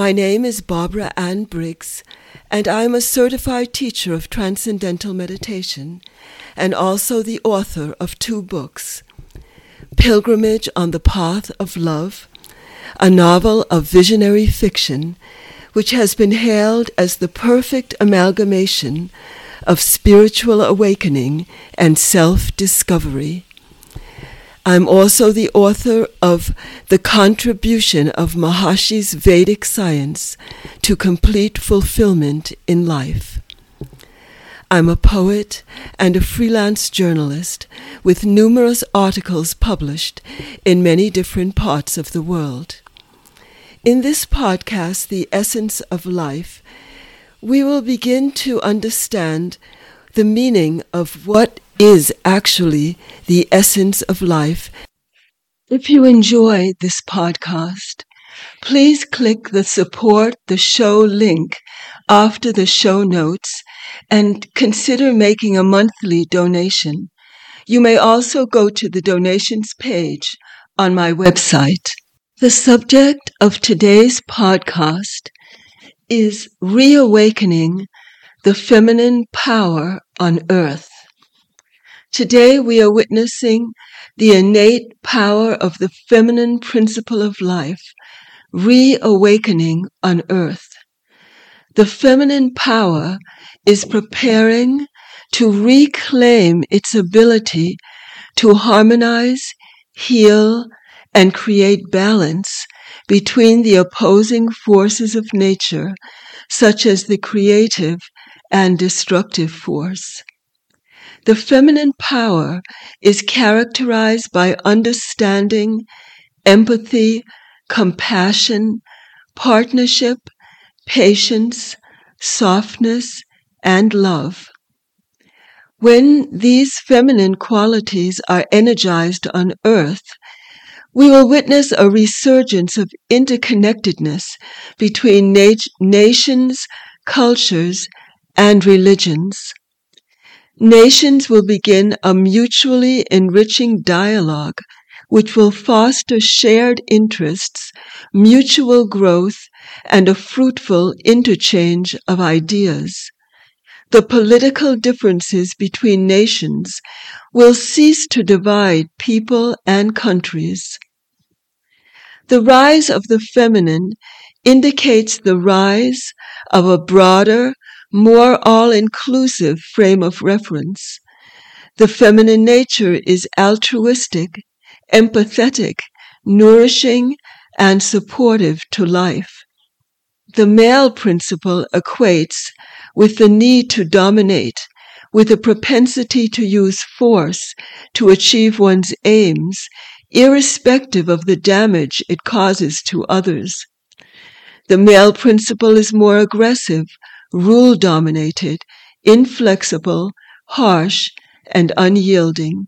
My name is Barbara Ann Briggs, and I am a certified teacher of Transcendental Meditation and also the author of two books Pilgrimage on the Path of Love, a novel of visionary fiction which has been hailed as the perfect amalgamation of spiritual awakening and self discovery. I'm also the author of The Contribution of Maharishi's Vedic Science to Complete Fulfillment in Life. I'm a poet and a freelance journalist with numerous articles published in many different parts of the world. In this podcast, The Essence of Life, we will begin to understand the meaning of what is actually the essence of life. If you enjoy this podcast, please click the support the show link after the show notes and consider making a monthly donation. You may also go to the donations page on my website. The subject of today's podcast is reawakening the feminine power on earth. Today we are witnessing the innate power of the feminine principle of life reawakening on earth. The feminine power is preparing to reclaim its ability to harmonize, heal, and create balance between the opposing forces of nature, such as the creative and destructive force. The feminine power is characterized by understanding, empathy, compassion, partnership, patience, softness, and love. When these feminine qualities are energized on earth, we will witness a resurgence of interconnectedness between nat- nations, cultures, and religions. Nations will begin a mutually enriching dialogue which will foster shared interests, mutual growth, and a fruitful interchange of ideas. The political differences between nations will cease to divide people and countries. The rise of the feminine indicates the rise of a broader, more all-inclusive frame of reference. The feminine nature is altruistic, empathetic, nourishing, and supportive to life. The male principle equates with the need to dominate, with a propensity to use force to achieve one's aims, irrespective of the damage it causes to others. The male principle is more aggressive, rule dominated, inflexible, harsh, and unyielding.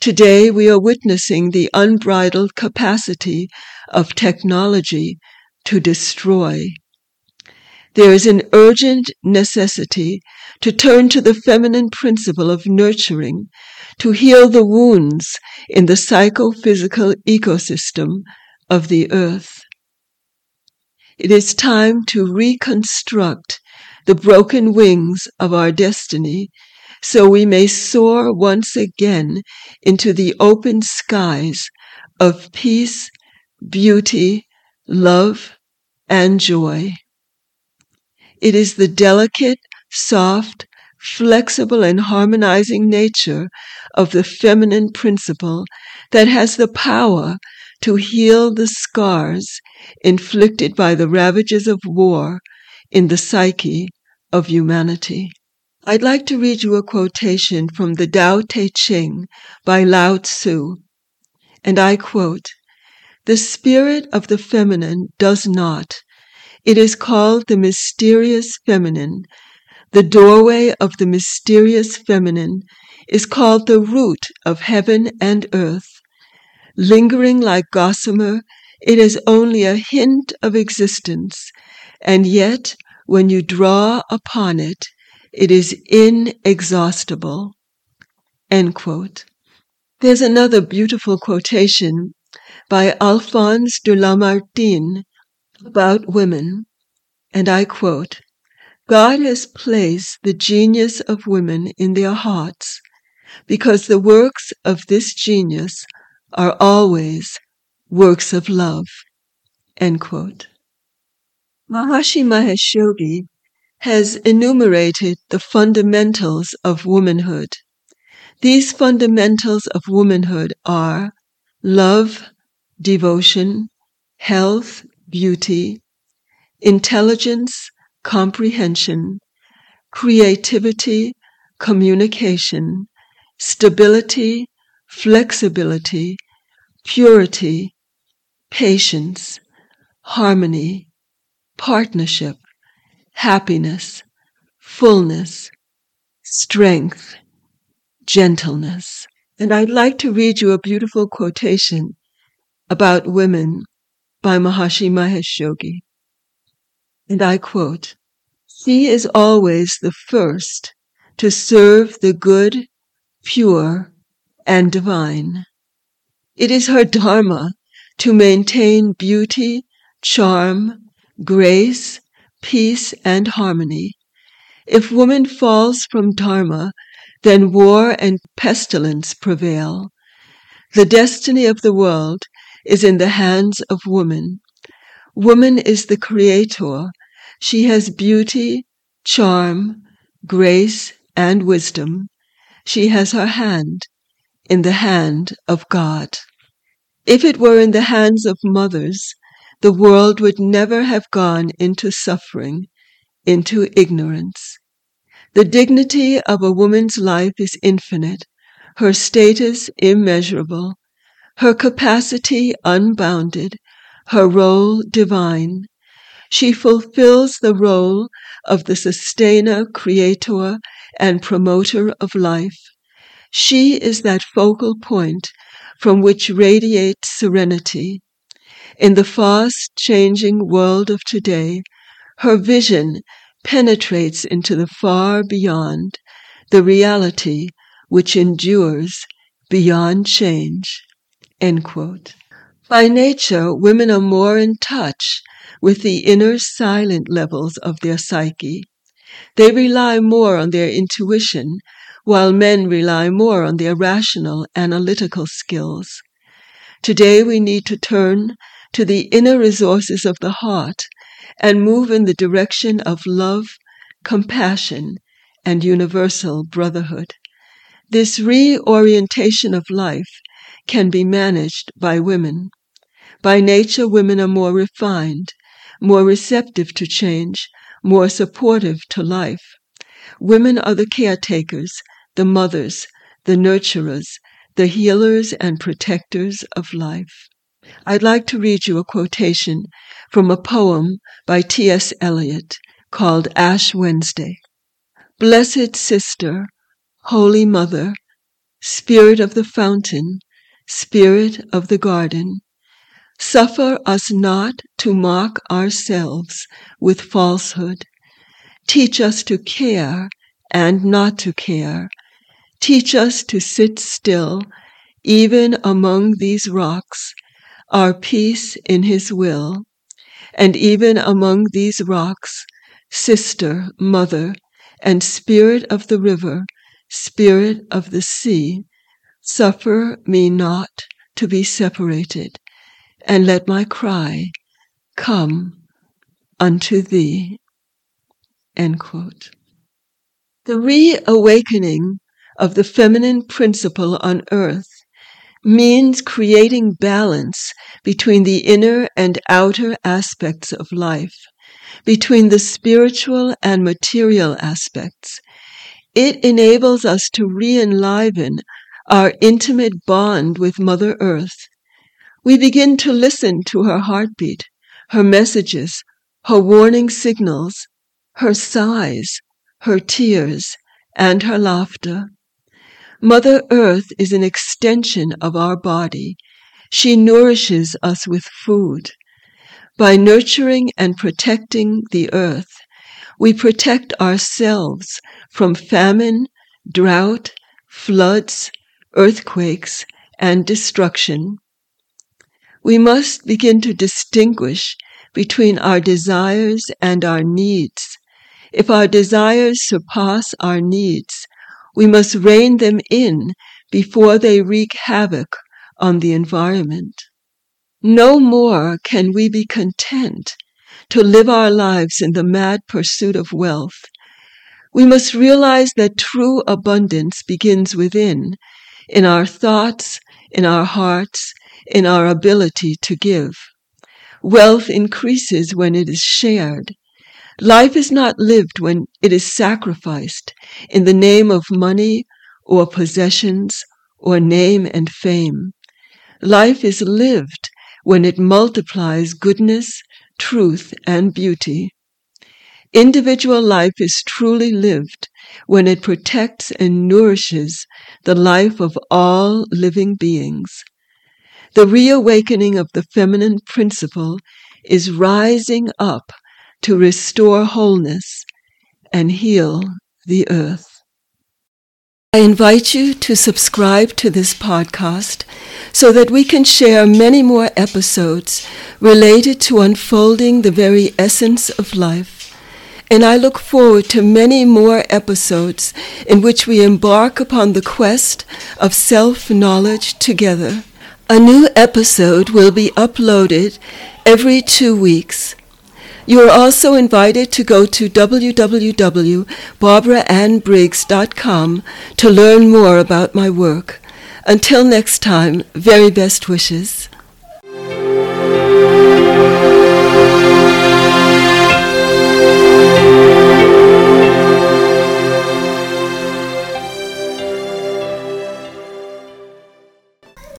Today we are witnessing the unbridled capacity of technology to destroy. There is an urgent necessity to turn to the feminine principle of nurturing, to heal the wounds in the psychophysical ecosystem of the earth. It is time to reconstruct the broken wings of our destiny so we may soar once again into the open skies of peace, beauty, love, and joy. It is the delicate, soft, flexible, and harmonizing nature of the feminine principle that has the power to heal the scars inflicted by the ravages of war in the psyche of humanity. I'd like to read you a quotation from the Tao Te Ching by Lao Tzu. And I quote, The spirit of the feminine does not. It is called the mysterious feminine. The doorway of the mysterious feminine is called the root of heaven and earth. Lingering like gossamer, it is only a hint of existence, and yet when you draw upon it, it is inexhaustible. There's another beautiful quotation by Alphonse de Lamartine, about women, and I quote, God has placed the genius of women in their hearts because the works of this genius are always works of love. End quote. Maharishi Mahesh Yogi has enumerated the fundamentals of womanhood. These fundamentals of womanhood are love, devotion, health, beauty, intelligence, comprehension, creativity, communication, stability, flexibility, purity, patience, harmony, partnership, happiness, fullness, strength, gentleness. And I'd like to read you a beautiful quotation about women by Maharishi Mahesh Yogi. And I quote, She is always the first to serve the good, pure, and divine. It is her dharma to maintain beauty, charm, grace, peace, and harmony. If woman falls from dharma, then war and pestilence prevail. The destiny of the world is in the hands of woman. Woman is the creator. She has beauty, charm, grace, and wisdom. She has her hand in the hand of God. If it were in the hands of mothers, the world would never have gone into suffering, into ignorance. The dignity of a woman's life is infinite, her status immeasurable, her capacity unbounded, her role divine. She fulfills the role of the sustainer, creator, and promoter of life. She is that focal point from which radiates serenity. In the fast changing world of today, her vision penetrates into the far beyond, the reality which endures beyond change. By nature, women are more in touch with the inner silent levels of their psyche. They rely more on their intuition while men rely more on their rational, analytical skills. Today we need to turn to the inner resources of the heart and move in the direction of love, compassion, and universal brotherhood. This reorientation of life can be managed by women. By nature, women are more refined, more receptive to change, more supportive to life. Women are the caretakers the mothers, the nurturers, the healers and protectors of life. I'd like to read you a quotation from a poem by T.S. Eliot called Ash Wednesday. Blessed Sister, Holy Mother, Spirit of the Fountain, Spirit of the Garden, suffer us not to mock ourselves with falsehood. Teach us to care and not to care, Teach us to sit still, even among these rocks, our peace in His will. And even among these rocks, sister, mother, and spirit of the river, spirit of the sea, suffer me not to be separated, and let my cry come unto thee. The reawakening of the feminine principle on earth means creating balance between the inner and outer aspects of life, between the spiritual and material aspects. It enables us to re-enliven our intimate bond with Mother Earth. We begin to listen to her heartbeat, her messages, her warning signals, her sighs, her tears, and her laughter. Mother Earth is an extension of our body. She nourishes us with food. By nurturing and protecting the earth, we protect ourselves from famine, drought, floods, earthquakes, and destruction. We must begin to distinguish between our desires and our needs. If our desires surpass our needs, we must rein them in before they wreak havoc on the environment. No more can we be content to live our lives in the mad pursuit of wealth. We must realize that true abundance begins within, in our thoughts, in our hearts, in our ability to give. Wealth increases when it is shared. Life is not lived when it is sacrificed in the name of money or possessions or name and fame. Life is lived when it multiplies goodness, truth, and beauty. Individual life is truly lived when it protects and nourishes the life of all living beings. The reawakening of the feminine principle is rising up to restore wholeness and heal the earth. I invite you to subscribe to this podcast so that we can share many more episodes related to unfolding the very essence of life. And I look forward to many more episodes in which we embark upon the quest of self knowledge together. A new episode will be uploaded every two weeks. You are also invited to go to www.barbaraannbriggs.com to learn more about my work. Until next time, very best wishes.